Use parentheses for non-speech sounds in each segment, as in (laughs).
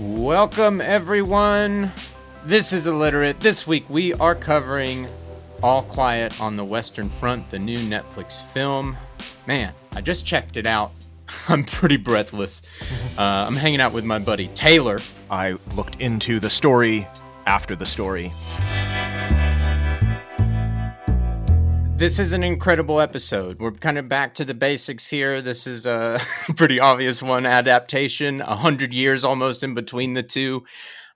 Welcome, everyone. This is Illiterate. This week we are covering All Quiet on the Western Front, the new Netflix film. Man, I just checked it out. (laughs) I'm pretty breathless. (laughs) Uh, I'm hanging out with my buddy Taylor. I looked into the story after the story. This is an incredible episode. We're kind of back to the basics here. This is a (laughs) pretty obvious one adaptation, a hundred years almost in between the two.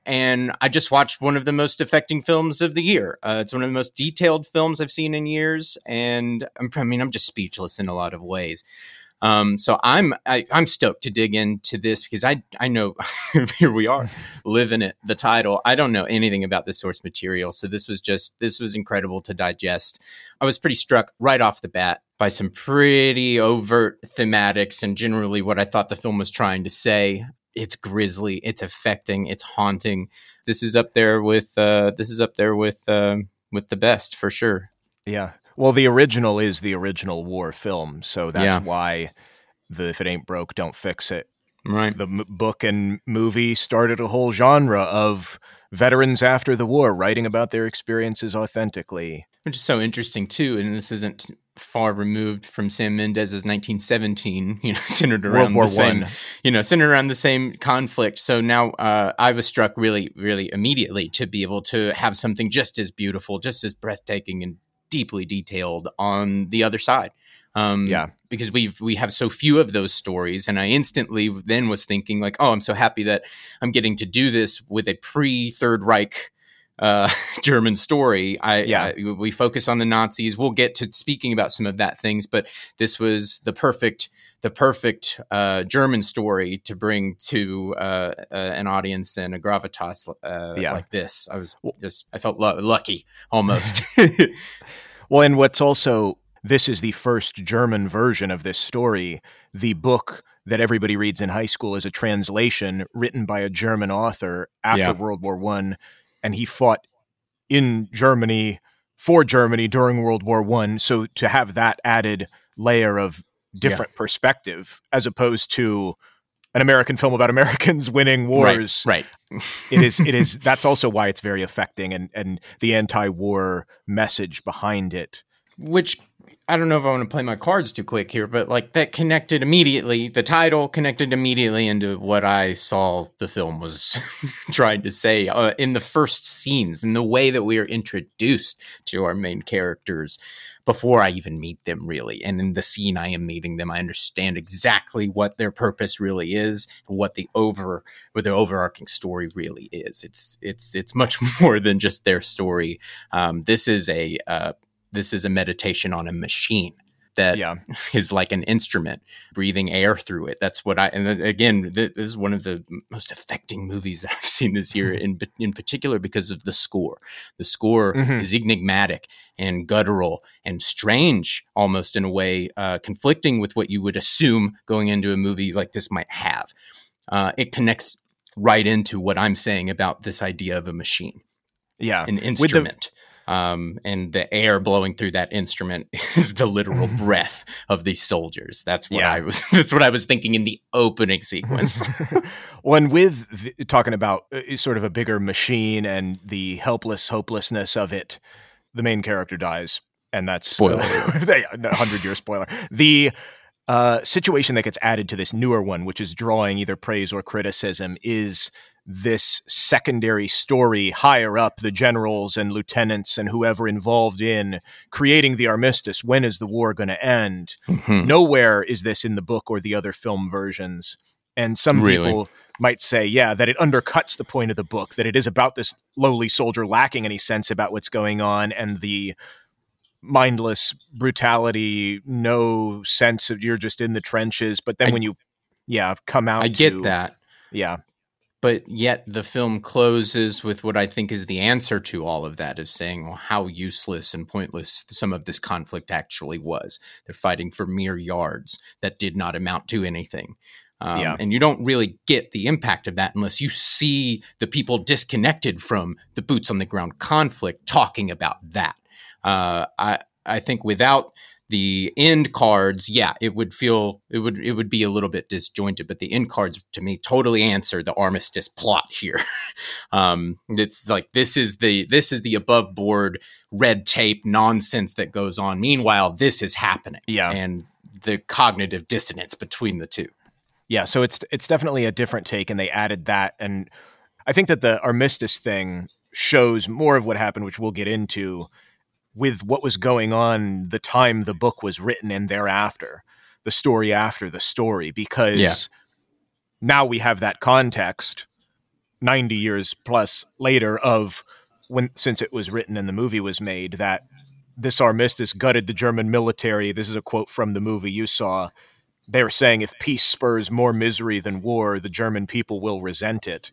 And I just watched one of the most affecting films of the year. Uh, it's one of the most detailed films I've seen in years, and I'm, I mean, I'm just speechless in a lot of ways. Um, so I'm I, am i am stoked to dig into this because I I know (laughs) here we are living it the title. I don't know anything about the source material, so this was just this was incredible to digest. I was pretty struck right off the bat by some pretty overt thematics and generally what I thought the film was trying to say. It's grisly, it's affecting, it's haunting. This is up there with uh, this is up there with uh, with the best for sure. Yeah, well, the original is the original war film, so that's yeah. why the if it ain't broke, don't fix it. Right. The m- book and movie started a whole genre of veterans after the war writing about their experiences authentically. Which is so interesting too, and this isn't far removed from Sam Mendes's 1917, you know, (laughs) centered around World War the same, One. you know, centered around the same conflict. So now uh, I was struck really, really immediately to be able to have something just as beautiful, just as breathtaking and deeply detailed on the other side. Um, yeah, because we've we have so few of those stories, and I instantly then was thinking like, oh, I'm so happy that I'm getting to do this with a pre Third Reich uh, (laughs) German story. I, yeah. I, we focus on the Nazis. We'll get to speaking about some of that things, but this was the perfect the perfect uh, German story to bring to uh, uh, an audience and a gravitas uh, yeah. like this. I was just I felt lo- lucky almost. (laughs) (laughs) well, and what's also this is the first German version of this story. The book that everybody reads in high school is a translation written by a German author after yeah. World War One, and he fought in Germany for Germany during World War One. So to have that added layer of different yeah. perspective as opposed to an American film about Americans (laughs) winning wars. Right. right. it is it (laughs) is that's also why it's very affecting and and the anti-war message behind it. Which I don't know if I want to play my cards too quick here, but like that connected immediately. The title connected immediately into what I saw the film was (laughs) trying to say uh, in the first scenes, in the way that we are introduced to our main characters before I even meet them, really. And in the scene I am meeting them, I understand exactly what their purpose really is, what the over, what the overarching story really is. It's it's it's much (laughs) more than just their story. Um, this is a uh, this is a meditation on a machine that yeah. (laughs) is like an instrument breathing air through it. That's what i and again this is one of the most affecting movies (laughs) i've seen this year (laughs) in in particular because of the score. The score mm-hmm. is enigmatic and guttural and strange almost in a way uh, conflicting with what you would assume going into a movie like this might have. Uh, it connects right into what i'm saying about this idea of a machine yeah. an instrument um, and the air blowing through that instrument (laughs) is the literal (laughs) breath of these soldiers. That's what yeah. I was. (laughs) That's what I was thinking in the opening sequence. when with the, talking about uh, sort of a bigger machine and the helpless hopelessness of it, the main character dies, and that's spoiler. Hundred year spoiler. The uh, situation that gets added to this newer one, which is drawing either praise or criticism, is this secondary story higher up the generals and lieutenants and whoever involved in creating the armistice when is the war going to end? Mm-hmm. nowhere is this in the book or the other film versions. And some really? people might say yeah that it undercuts the point of the book that it is about this lowly soldier lacking any sense about what's going on and the mindless brutality no sense of you're just in the trenches. But then I, when you yeah come out i to, get that. Yeah but yet the film closes with what I think is the answer to all of that of saying well, how useless and pointless some of this conflict actually was. They're fighting for mere yards that did not amount to anything. Um, yeah. And you don't really get the impact of that unless you see the people disconnected from the boots on the ground conflict talking about that. Uh, I I think without the end cards, yeah, it would feel it would it would be a little bit disjointed, but the end cards to me totally answer the armistice plot here. (laughs) um, it's like this is the this is the above board red tape nonsense that goes on. Meanwhile, this is happening. Yeah, and the cognitive dissonance between the two. Yeah, so it's it's definitely a different take, and they added that, and I think that the armistice thing shows more of what happened, which we'll get into with what was going on the time the book was written and thereafter, the story after the story, because yeah. now we have that context 90 years plus later of when since it was written and the movie was made that this armistice gutted the German military. This is a quote from the movie you saw. They were saying if peace spurs more misery than war, the German people will resent it.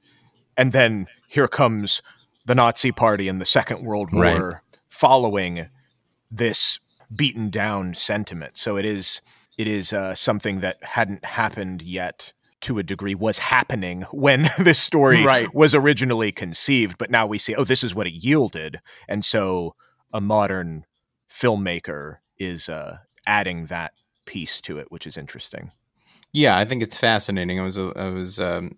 And then here comes the Nazi Party and the Second World War right. Following this beaten down sentiment. So it is it is uh, something that hadn't happened yet to a degree was happening when (laughs) this story right. was originally conceived but now we see oh this is what it yielded and so a modern filmmaker is uh, adding that piece to it which is interesting yeah i think it's fascinating i was uh, i was um,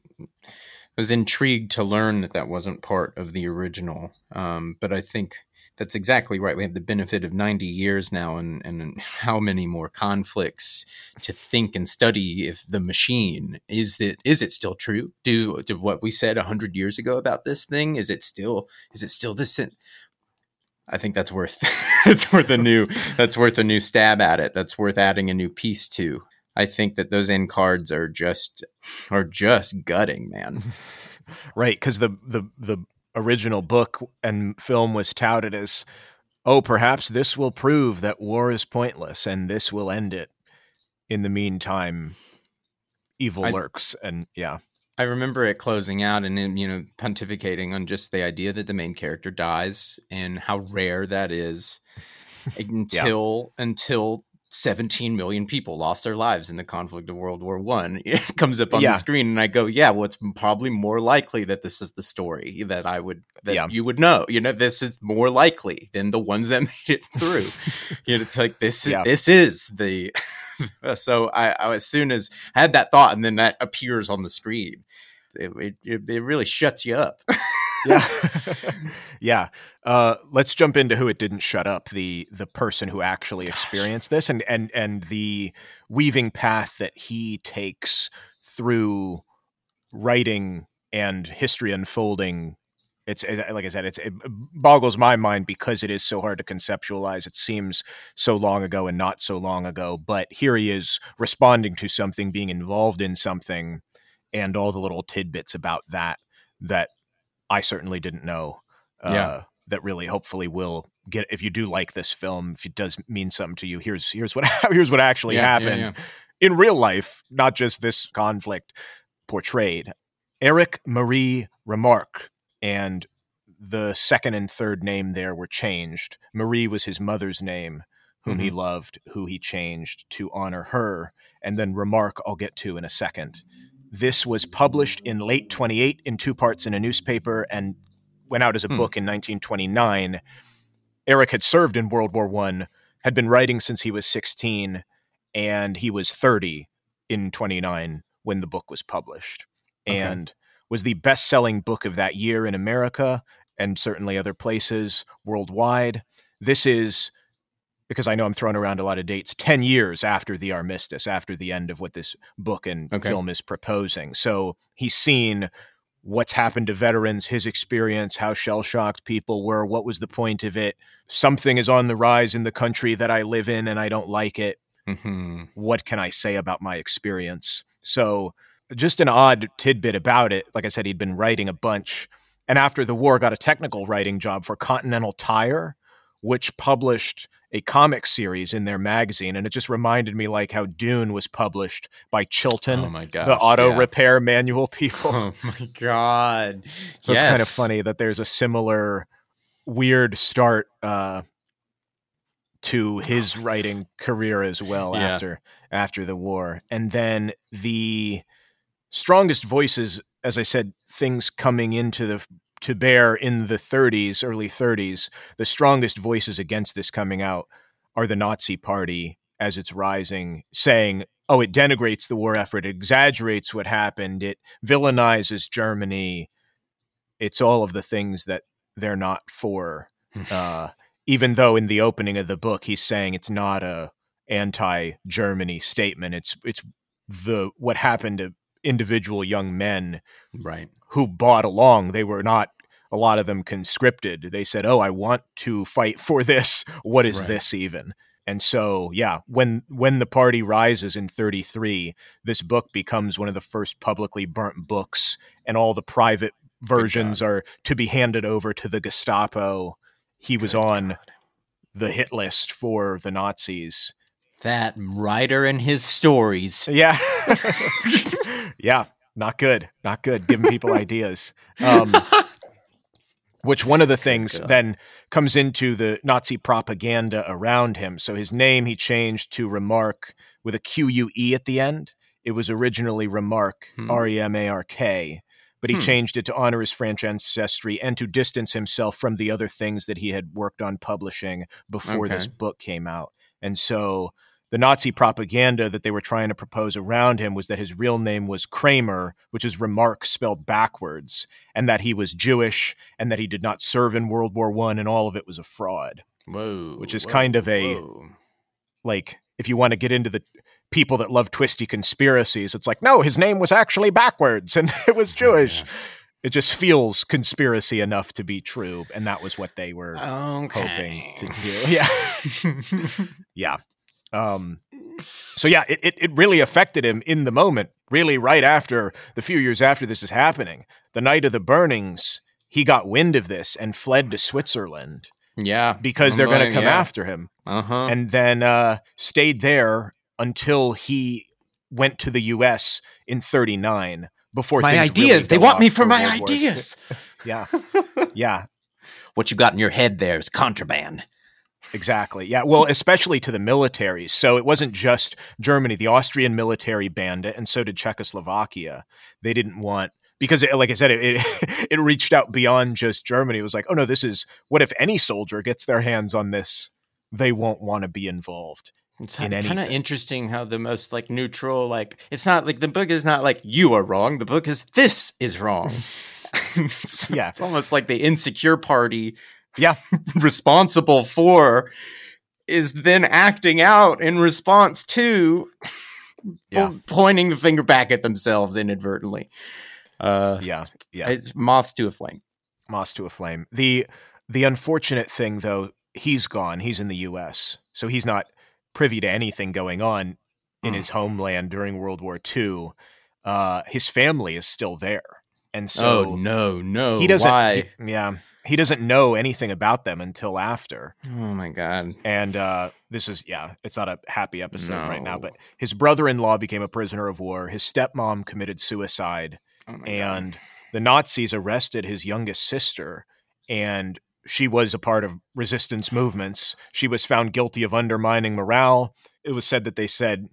I was intrigued to learn that that wasn't part of the original. Um, but I think that's exactly right. We have the benefit of 90 years now, and, and how many more conflicts to think and study if the machine is it is it still true? Do, do what we said 100 years ago about this thing? Is it still is it still this? I think that's worth (laughs) it's worth a new that's worth a new stab at it. That's worth adding a new piece to. I think that those end cards are just are just gutting, man. (laughs) right, because the the the original book and film was touted as, oh, perhaps this will prove that war is pointless and this will end it. In the meantime, evil I, lurks, and yeah. I remember it closing out and you know pontificating on just the idea that the main character dies and how rare that is until (laughs) yeah. until 17 million people lost their lives in the conflict of World War One. (laughs) It comes up on yeah. the screen, and I go, "Yeah, well, it's probably more likely that this is the story that I would that yeah. you would know. You know, this is more likely than the ones that (laughs) made it through. (laughs) you know, it's like this. Yeah. This is the. so I, I, as soon as I had that thought, and then that appears on the screen, it it, it really shuts you up (laughs) yeah, (laughs) yeah. Uh, let's jump into who it didn't shut up the the person who actually Gosh. experienced this and and and the weaving path that he takes through writing and history unfolding it's like I said, it's, it boggles my mind because it is so hard to conceptualize. It seems so long ago and not so long ago, but here he is responding to something, being involved in something, and all the little tidbits about that that I certainly didn't know. Uh, yeah. That really, hopefully, will get. If you do like this film, if it does mean something to you, here's here's what (laughs) here's what actually yeah, happened yeah, in real life, not just this conflict portrayed. Eric Marie Remarque and the second and third name there were changed. Marie was his mother's name, whom mm-hmm. he loved, who he changed to honor her. And then Remarque, I'll get to in a second. This was published in late 28 in two parts in a newspaper and went out as a hmm. book in 1929. Eric had served in World War One, had been writing since he was 16, and he was 30 in 29 when the book was published. Okay. And was the best-selling book of that year in America and certainly other places worldwide. This is because I know I'm throwing around a lot of dates, 10 years after the armistice, after the end of what this book and okay. film is proposing. So he's seen what's happened to veterans, his experience, how shell shocked people were, what was the point of it. Something is on the rise in the country that I live in and I don't like it. Mm-hmm. What can I say about my experience? So, just an odd tidbit about it. Like I said, he'd been writing a bunch. And after the war, got a technical writing job for Continental Tire, which published a comic series in their magazine, and it just reminded me like how Dune was published by Chilton, oh my gosh, the auto yeah. repair manual (laughs) people. Oh my god! So yes. it's kind of funny that there's a similar weird start uh, to his writing career as well yeah. after after the war, and then the strongest voices, as I said, things coming into the to bear in the 30s, early 30s, the strongest voices against this coming out. are the Nazi Party as it's rising, saying, "Oh, it denigrates the war effort, it exaggerates what happened, it villainizes Germany." It's all of the things that they're not for. uh, even though in the opening of the book he's saying it's not a anti-Germany statement, it's it's the what happened to individual young men right who bought along. They were not a lot of them conscripted. They said, "Oh, I want to fight for this. What is Right. this even?" And so, yeah, when when the party rises in 33, this book becomes one of the first publicly burnt books and all the private versions are to be handed over to the Gestapo. He was Good on God. the hit list for the Nazis. that writer and his stories. Yeah. (laughs) yeah. Not good. Not good. Giving people (laughs) ideas. Um, which one of the things God. then comes into the Nazi propaganda around him. So his name he changed to Remarque with a Q U E at the end. It was originally Remark, Hmm. R E M A R K, but he Hmm. changed it to honor his French ancestry and to distance himself from the other things that he had worked on publishing before this book came out. And so the Nazi propaganda that they were trying to propose around him was that his real name was Kramer, which is remark spelled backwards, and that he was Jewish and that he did not serve in World War One, and all of it was a fraud. Whoa. Which is whoa, kind of a- whoa. Like, if you want to get into the people that love twisty conspiracies, it's like, no, his name was actually backwards (laughs) and it was oh, Jewish. Yeah. It just feels conspiracy enough to be true, and that was what they were Okay. hoping to do. Yeah. (laughs) yeah. Um, so yeah, it, it, it really affected him in the moment, really right after the few years after this is happening. The night of the burnings, he got wind of this and fled to Switzerland yeah. because I'm they're going to come yeah. after him. Uh-huh. And then uh, stayed there until he went to the US in 39 before my ideas. really they want me for my World ideas. (laughs) Yeah. (laughs) Yeah. what you got in your head there is contraband. Exactly. Yeah. Well, especially to the militaries. So it wasn't just Germany. The Austrian military banned it, and so did Czechoslovakia. They didn't want because, it, like I said, it, it (laughs) it reached out beyond just Germany. It was like, oh no, this is what if any soldier gets their hands on this, they won't want to be involved. It's in kind of interesting how the most like neutral, like it's not like the book is not like you are wrong. The book is this is wrong. (laughs) Yeah. it's almost like the insecure party, Yeah. (laughs) responsible for is then acting out in response to Yeah. po- pointing the finger back at themselves inadvertently. Uh, Yeah. Yeah. it's moths to a flame. Moss to a flame. The the unfortunate thing though, he's gone. He's in the US. So he's not privy to anything going on in Mm. his homeland during World War II. Uh his family is still there. And so oh no, no! he doesn't Why? he- yeah. He doesn't know anything about them until after. oh my god! And uh this is yeah, it's not a happy episode right now, but his brother-in-law became a prisoner of war. His stepmom committed suicide Oh my God. and the Nazis arrested his youngest sister, and she was a part of resistance movements. She was found guilty of undermining morale. It was said that they said,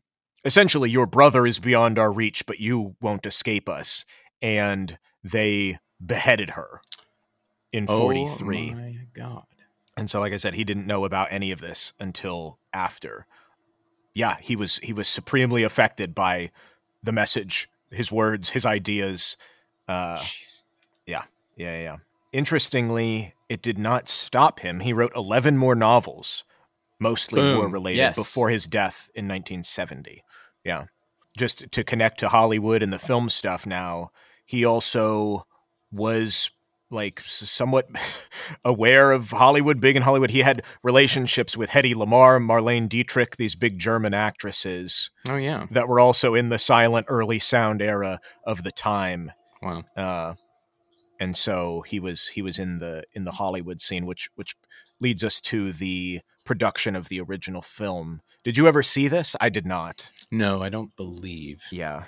essentially, your brother is beyond our reach, but you won't escape us. And they beheaded her in 43. Oh my god! And so, like I said, he didn't know about any of this until after. Yeah, he was he was supremely affected by the message, his words, his ideas. Uh, Jeez. yeah, yeah, yeah. Interestingly, it did not stop him. He wrote 11 more novels, mostly Boom. war related, Yes. before his death in 1970. Yeah. Just to connect to Hollywood and the film stuff now, he also was like somewhat (laughs) aware of Hollywood, big in Hollywood. He had relationships with Hedy Lamarr, Marlene Dietrich, these big German actresses Oh yeah! that were also in the silent early sound era of the time Wow. uh, and so he was he was in the in the Hollywood scene, which which leads us to the production of the original film. Did you ever see this? I did not. No, I don't believe. Yeah,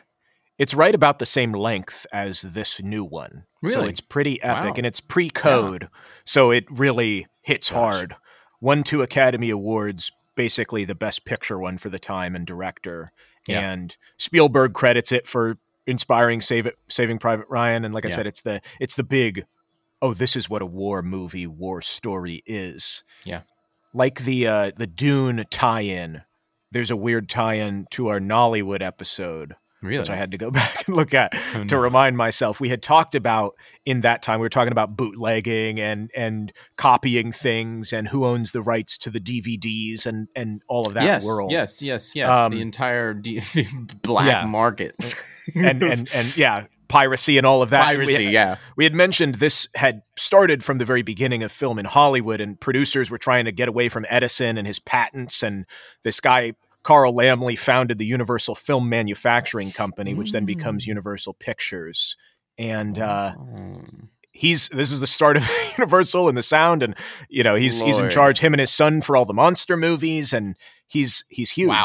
it's right about the same length as this new one. so it's pretty epic, Wow. and it's pre-code, so it really hits Gosh. hard. Won two Academy Awards, basically the best picture one for the time and director. Yeah. And Spielberg credits it for inspiring Save It, Saving Private Ryan. And like I Yeah. said, it's the it's the big, oh, this is what a war movie, war story is. Yeah. like the uh, the Dune tie-in. There's a weird tie-in to our Nollywood episode Really? which I had to go (laughs) back and look at Oh, to remind myself. We had talked about in that time we were talking about bootlegging and and copying things and who owns the rights to the DVDs and and all of that yes, world. yes, yes, yes. Um, the entire D- (laughs) black yeah. market. (laughs) And and and yeah, piracy and all of that. We- piracy. yeah. we had mentioned this had started from the very beginning of film in Hollywood, and producers were trying to get away from Edison and his patents. And this guy, Carl Laemmle, founded the Universal Film Manufacturing Company, which then becomes Mm. Universal Pictures. And uh, he's this is the start of (laughs) Universal and the sound, and you know he's he's in charge. Him and his son for all the monster movies, and he's he's huge. Wow.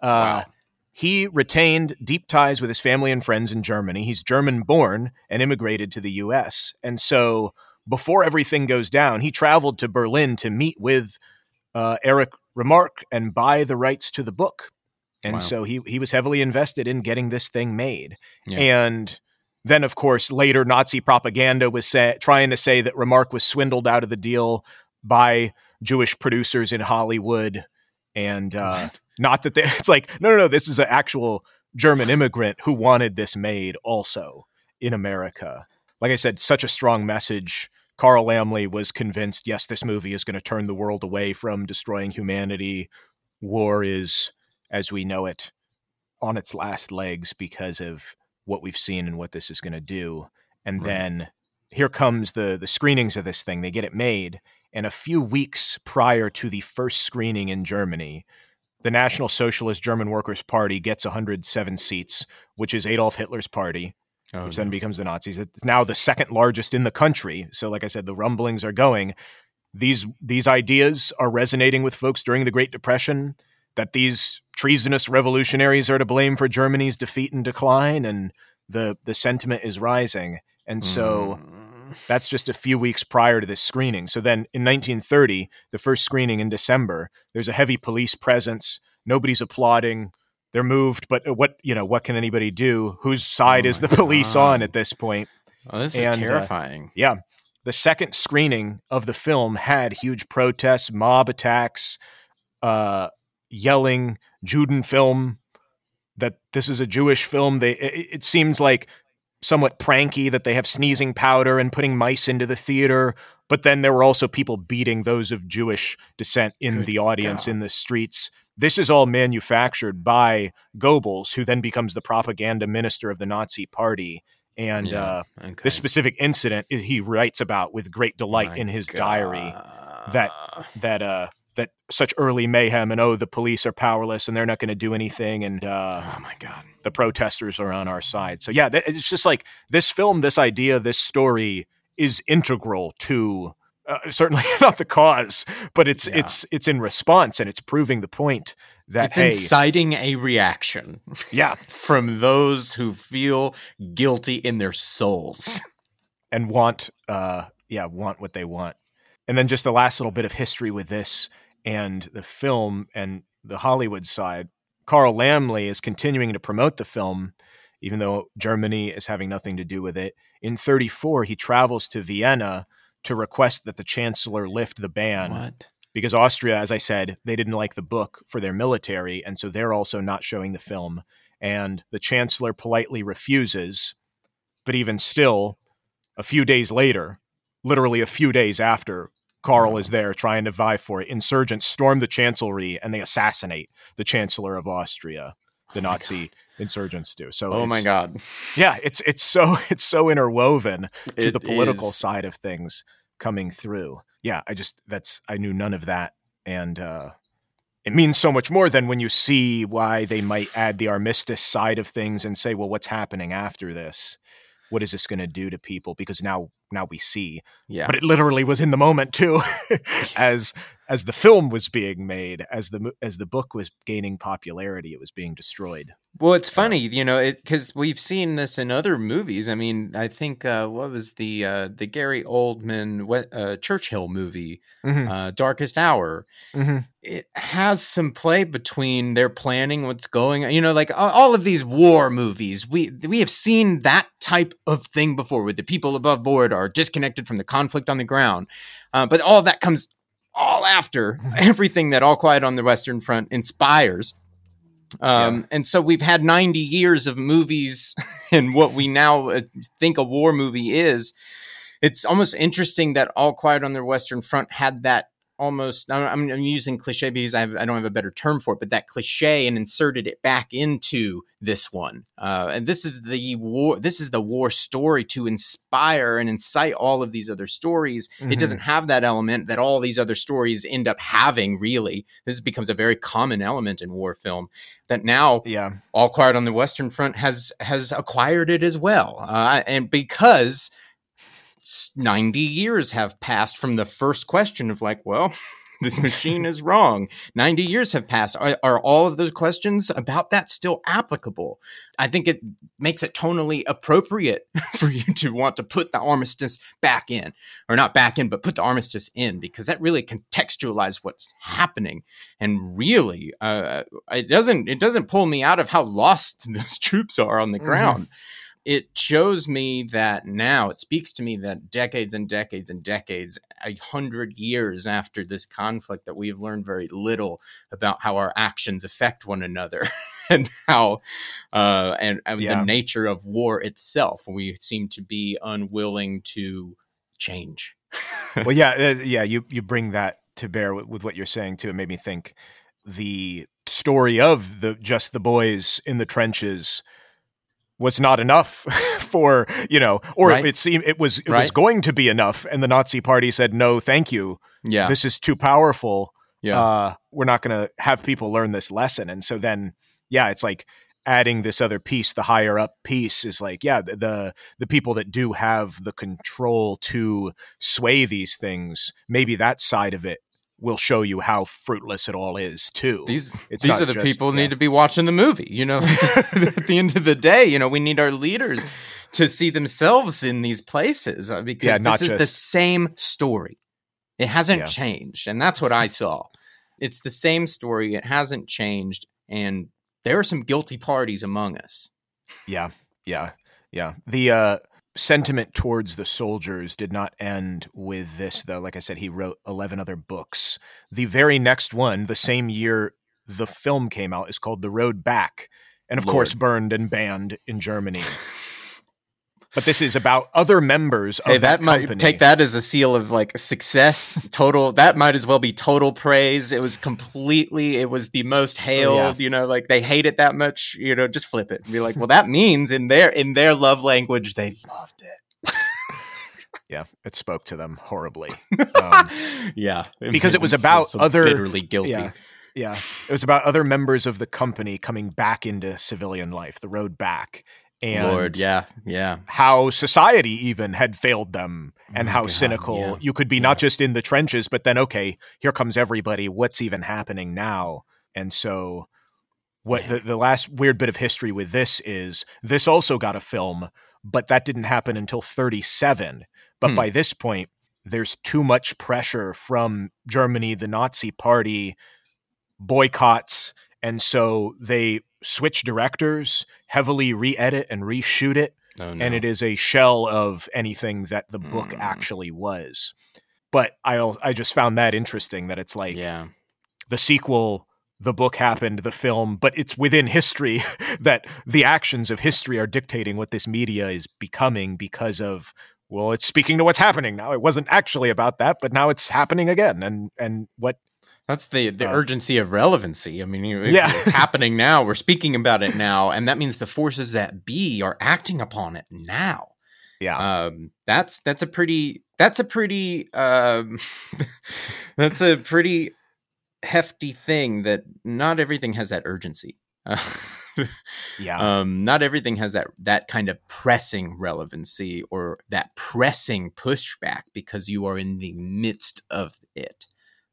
Uh, Wow. he retained deep ties with his family and friends in Germany. He's German born and immigrated to the US. And so before everything goes down, he traveled to Berlin to meet with uh, Eric Remarque and buy the rights to the book. And Wow. so he, he was heavily invested in getting this thing made. Yeah. And then, of course, later Nazi propaganda was sa- trying to say that Remarque was swindled out of the deal by Jewish producers in Hollywood. And uh, not that they, (laughs) it's like, no, no, no, this is an actual German immigrant who wanted this made also in America. Like I said, such a strong message. Carl Laemmle was convinced, yes, this movie is going to turn the world away from destroying humanity. War is, as we know it, on its last legs because of what we've seen and what this is going to do. And Right. then here comes the the screenings of this thing. They get it made, and a few weeks prior to the first screening in Germany, the National Socialist German Workers' Party gets 107 seats, which is Adolf Hitler's party, Oh, which no. then becomes the Nazis. It's now the second largest in the country. So, like I said, the rumblings are going. These these ideas are resonating with folks during the Great Depression. That these treasonous revolutionaries are to blame for Germany's defeat and decline, and the the sentiment is rising. And so Mm. that's just a few weeks prior to this screening. So then in 1930, the first screening in December, there's a heavy police presence. Nobody's applauding. They're moved, but what you know? What can anybody do? Whose side Oh is the (laughs) police God. on at this point? Oh, this and, is uh, terrifying. Yeah. The second screening of the film had huge protests, mob attacks, uh, yelling, Juden film, that this is a Jewish film. They it, it seems like somewhat pranky that they have sneezing powder and putting mice into the theater. But then there were also people beating those of Jewish descent in Good the audience God. in the streets. This is all manufactured by Goebbels, who then becomes the propaganda minister of the Nazi Party. And Yeah, uh, okay. this specific incident he writes about with great delight My in his diary that- that uh that such early mayhem and oh the police are powerless and they're not going to do anything and uh oh my god. the protesters are on our side so yeah th- it's just like this film this idea this story is integral to uh, certainly (laughs) not the cause but it's Yeah. it's it's in response and it's proving the point that It's hey inciting a reaction yeah (laughs) from those who feel guilty in their souls. (laughs) and want uh yeah want what they want and then just the last little bit of history with this and the film and the hollywood side carl laemmle is continuing to promote the film even though germany is having nothing to do with it in 34 he travels to vienna to request that the chancellor lift the ban What? because Austria, as I said, they didn't like the book for their military, and so they're also not showing the film. And the chancellor politely refuses. But even still, a few days later, literally a few days after, Carl is there trying to vie for it. Insurgents storm the chancellery and they assassinate the chancellor of Austria. The Oh Nazi insurgents do. So, Oh my god. yeah, it's it's so (laughs) it's so interwoven to It the political is- side of things coming through. Yeah, I just that's I knew none of that, and uh, it means so much more than when you see why they might add the armistice side of things and say, well, what's happening after this? What is this going to do to people? Because now now we see, Yeah. but it literally was in the moment too, (laughs) as as the film was being made, as the as the book was gaining popularity, it was being destroyed. Well, it's funny, you know, because we've seen this in other movies. I mean, I think uh, what was the uh, the Gary Oldman uh, Churchill movie, Mhm, uh, Darkest Hour? mhm. It has some play between their planning, what's going, on. you know, like all of these war movies. We we have seen that type of thing before, with the people above board are disconnected from the conflict on the ground, uh, but all of that comes all after (laughs) everything that All Quiet on the Western Front inspires. Um, yeah. And so we've had 90 years of movies (laughs) and what we now uh, think a war movie is. It's almost interesting that All Quiet on the Western Front had that almost I'm, I'm using cliche because I, have, I, don't have a better term for it, but that cliche and inserted it back into this one. Uh, and this is the war. This is the war story to inspire and incite all of these other stories. Mm-hmm. It doesn't have that element that all these other stories end up having. Really, this becomes a very common element in war film that now, yeah, All Quiet on the Western Front has has acquired it as well, uh, and because 90 years have passed from the first question of like, well, (laughs) this machine is wrong. 90 years have passed. Are, are, all of those questions about that still applicable? I think it makes it tonally appropriate (laughs) for you to want to put the armistice back in, or not back in, but put the armistice in, because that really contextualizes what's happening. And really, uh, it doesn't it doesn't pull me out of how lost (laughs) those troops are on the mm-hmm. ground it shows me that now it speaks to me that decades and decades and decades a hundred years after this conflict that we have learned very little about how our actions affect one another (laughs) and how uh, and, and yeah. the nature of war itself. We seem to be unwilling to change. Well yeah (laughs) uh, yeah you you bring that to bear with, with what you're saying too. It made me think the story of the just the boys in the trenches was not enough (laughs) for you know or right. it seemed it was it right. was going to be enough and the nazi party said no thank you. Yeah. This is too powerful. Yeah. Uh, we're not going to have people learn this lesson. And so then yeah it's like adding this other piece the higher up piece is like yeah the, the the people that do have the control to sway these things maybe that side of it will show you how fruitless it all is too. These it's these are the just, people yeah. need to be watching the movie. You know, (laughs) (laughs) at the end of the day, you know, we need our leaders to see themselves in these places uh, because yeah, this is just, the same story. It hasn't yeah. changed, and that's what I (laughs) saw. It's the same story. It hasn't changed, and there are some guilty parties among us. Yeah, yeah, yeah. The uh sentiment towards the soldiers did not end with this, though. Like I said, he wrote 11 other books. The very next one, the same year the film came out, is called The Road Back, and of Lord. course, burned and banned in Germany. (laughs) but this is about other members of hey, that, that might take that as a seal of like success total that might as well be total praise. It was completely it was the most hailed oh, yeah. you know like they hate it that much you know just flip it and be like well that means in their in their love language they loved it. (laughs) Yeah it spoke to them horribly. Um, (laughs) yeah. Because it was about so other bitterly guilty. Yeah, yeah. It was about other members of the company coming back into civilian life the road back and Lord, yeah, yeah. How society even had failed them and oh how God, cynical yeah. you could be, yeah. not just in the trenches, but then, okay, here comes everybody. What's even happening now? And so, what the, the last weird bit of history with this is this also got a film, but that didn't happen until 37. But hmm. by this point, there's too much pressure from Germany, the Nazi party, boycotts. And so they switch directors, heavily re-edit and reshoot it, oh, no. and it is a shell of anything that the book mm. actually was. But I I just found that interesting that it's like yeah. the sequel the book happened, the film, but it's within history (laughs) that the actions of history are dictating what this media is becoming because of well, it's speaking to what's happening now. It wasn't actually about that, but now it's happening again. And and what that's the the uh, urgency of relevancy. I mean, yeah. it's happening now. We're speaking about it now, and that means the forces that be are acting upon it now. Yeah, um, that's that's a pretty that's a pretty um, (laughs) that's a pretty hefty thing. That not everything has that urgency. (laughs) yeah, um, not everything has that that kind of pressing relevancy or that pressing pushback because you are in the midst of it.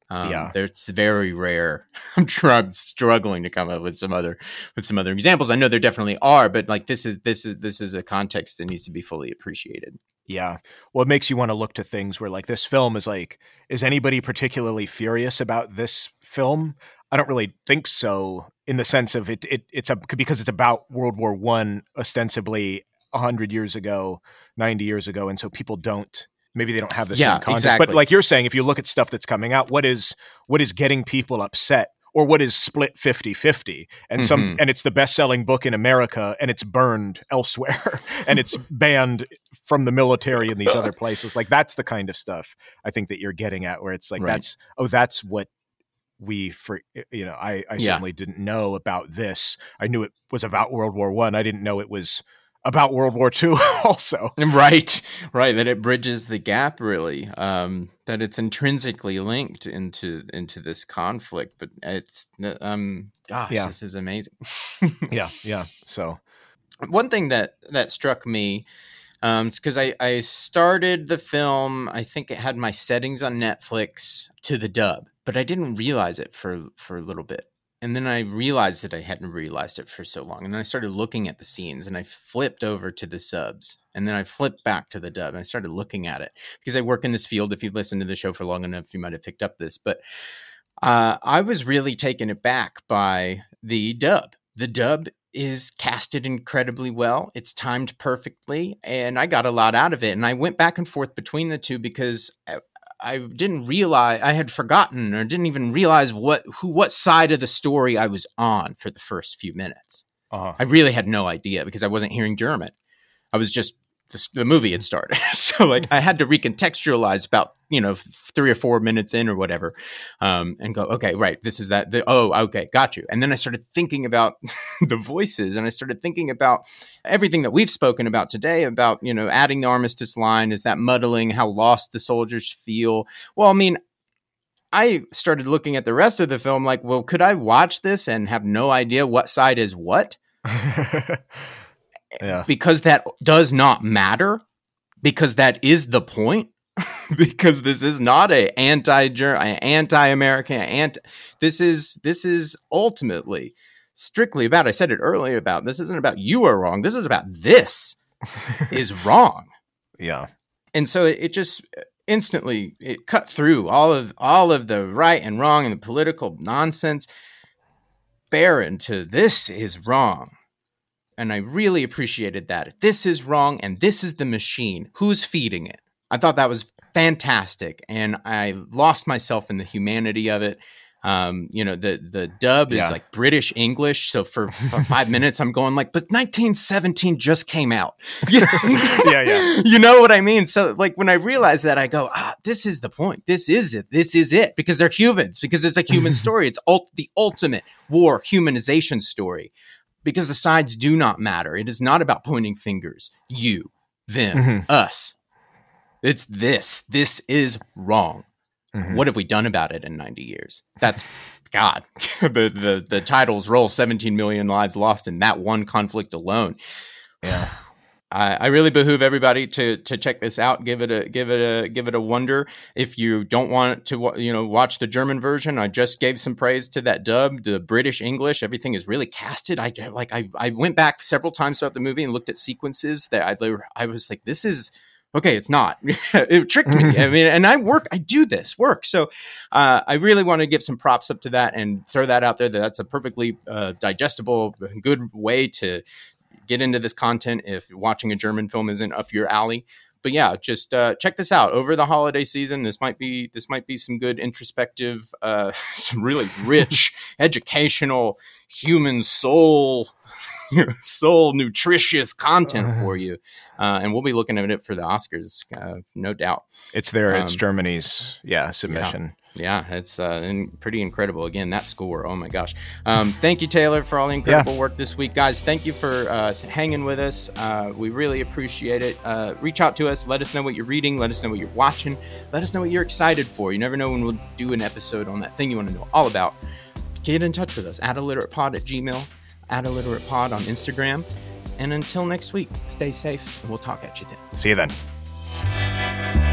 Um, yeah, it's very rare. I'm, tr- I'm struggling to come up with some other with some other examples. I know there definitely are, but like this is this is this is a context that needs to be fully appreciated. Yeah, well, it makes you want to look to things where like this film is like, is anybody particularly furious about this film? I don't really think so. In the sense of it, it it's a because it's about World War One ostensibly hundred years ago, ninety years ago, and so people don't maybe they don't have the Yeah, same context. exactly. But like you're saying, if you look at stuff that's coming out, what is what is getting people upset? Or what is split 50-50 and some Mhm. and it's the best-selling book in America and it's burned (laughs) elsewhere and it's banned from the military in these other (laughs) places. Like that's the kind of stuff I think that you're getting at where it's like Right. that's oh that's what we for you know I, I Yeah. certainly didn't know about this i knew it was about world war one I. I didn't know it was about world war two (laughs) also Right, right. That it bridges the gap, really. Um, that it's intrinsically linked into into this conflict. But it's um, gosh, Yeah. this is amazing. (laughs) yeah yeah so One thing that that struck me, um, because I I started the film. I think it had my settings on Netflix to the dub, but I didn't realize it for for a little bit. And then I realized that I hadn't realized it for so long. And then I started looking at the scenes and I flipped over to the subs. And then I flipped back to the dub and I started looking at it because I work in this field. If you've listened to the show for long enough, you might have picked up this. But uh, I was really taken aback by the dub. The dub is casted incredibly well. It's timed perfectly, and I got a lot out of it. And I went back and forth between the two because I, didn't realize I had forgotten or didn't even realize what who what side of the story I was on for the first few minutes. uh-huh. I really had no idea because I wasn't hearing German. I was just the, the movie had started, (laughs) so like I had to recontextualize about you know three or four minutes in or whatever, um, and go okay, right, this is that. The, oh, okay, got you. And then I started thinking about (laughs) the voices, and I started thinking about everything that we've spoken about today about you know adding the armistice line is that muddling how lost the soldiers feel. Well, I mean. I started looking at the rest of the film like, well, could I watch this and have no idea what side is what? (laughs) yeah. because that does not matter because that is the point (laughs) because this is not a anti anti American anti this is this is ultimately strictly about I said it earlier about this isn't about you are wrong this is about this (laughs) is wrong. Yeah. And so it, it just instantly it cut through all of all of the right and wrong and the political nonsense. Barren to this is wrong and i really appreciated that this is wrong and this is the machine who's feeding it i thought that was fantastic and i lost myself in the humanity of it um, you know the the dub is Yeah. like British English, so for, for five minutes I'm going like, but 1917 just came out. (laughs) (laughs) Yeah, yeah. You know what I mean? So like when I realize that, I go, ah, this is the point. This is it. This is it because they're humans. Because it's a human (laughs) story. It's ult- the ultimate war humanization story. Because the sides do not matter. It is not about pointing fingers. You, them, Mhm. us. It's this. This is wrong. Mhm. What have we done about it in 90 years? That's God. (laughs) the, the the titles roll 17 million lives lost in that one conflict alone. Yeah. I, I really behoove everybody to to check this out. Give it a give it a give it a wonder. If you don't want to you know watch the German version, I just gave some praise to that dub. The British English, everything is really casted. I like I I went back several times throughout the movie and looked at sequences that I I was like, this is okay. It's not. (laughs) it tricked me. I mean, and I work. I do this work. So uh, I really want to give some props up to that and throw that out there. That that's a perfectly uh, digestible, good way to get into this content if watching a German film isn't up your alley. But yeah, just uh, check this out over the holiday season. This might be this might be some good introspective, uh, (laughs) some really rich, (laughs) educational, human soul, (laughs) soul nutritious content for you. Uh, and we'll be looking at it for the Oscars, uh, no doubt. It's there. it's Um, Germany's yeah submission. Yeah, it's uh, in, pretty incredible. Again, that score. Oh my gosh. Um, thank you, Taylor, for all the incredible work this week, guys. Thank you for uh, hanging with us. Uh, we really appreciate it. Uh, reach out to us. Let us know what you're reading. Let us know what you're watching. Let us know what you're excited for. You never know when we'll do an episode on that thing you want to know all about. Get in touch with us. At illiteratepod at gmail. At illiteratepod on Instagram. And until next week, stay safe, and we'll talk at you then. See you then.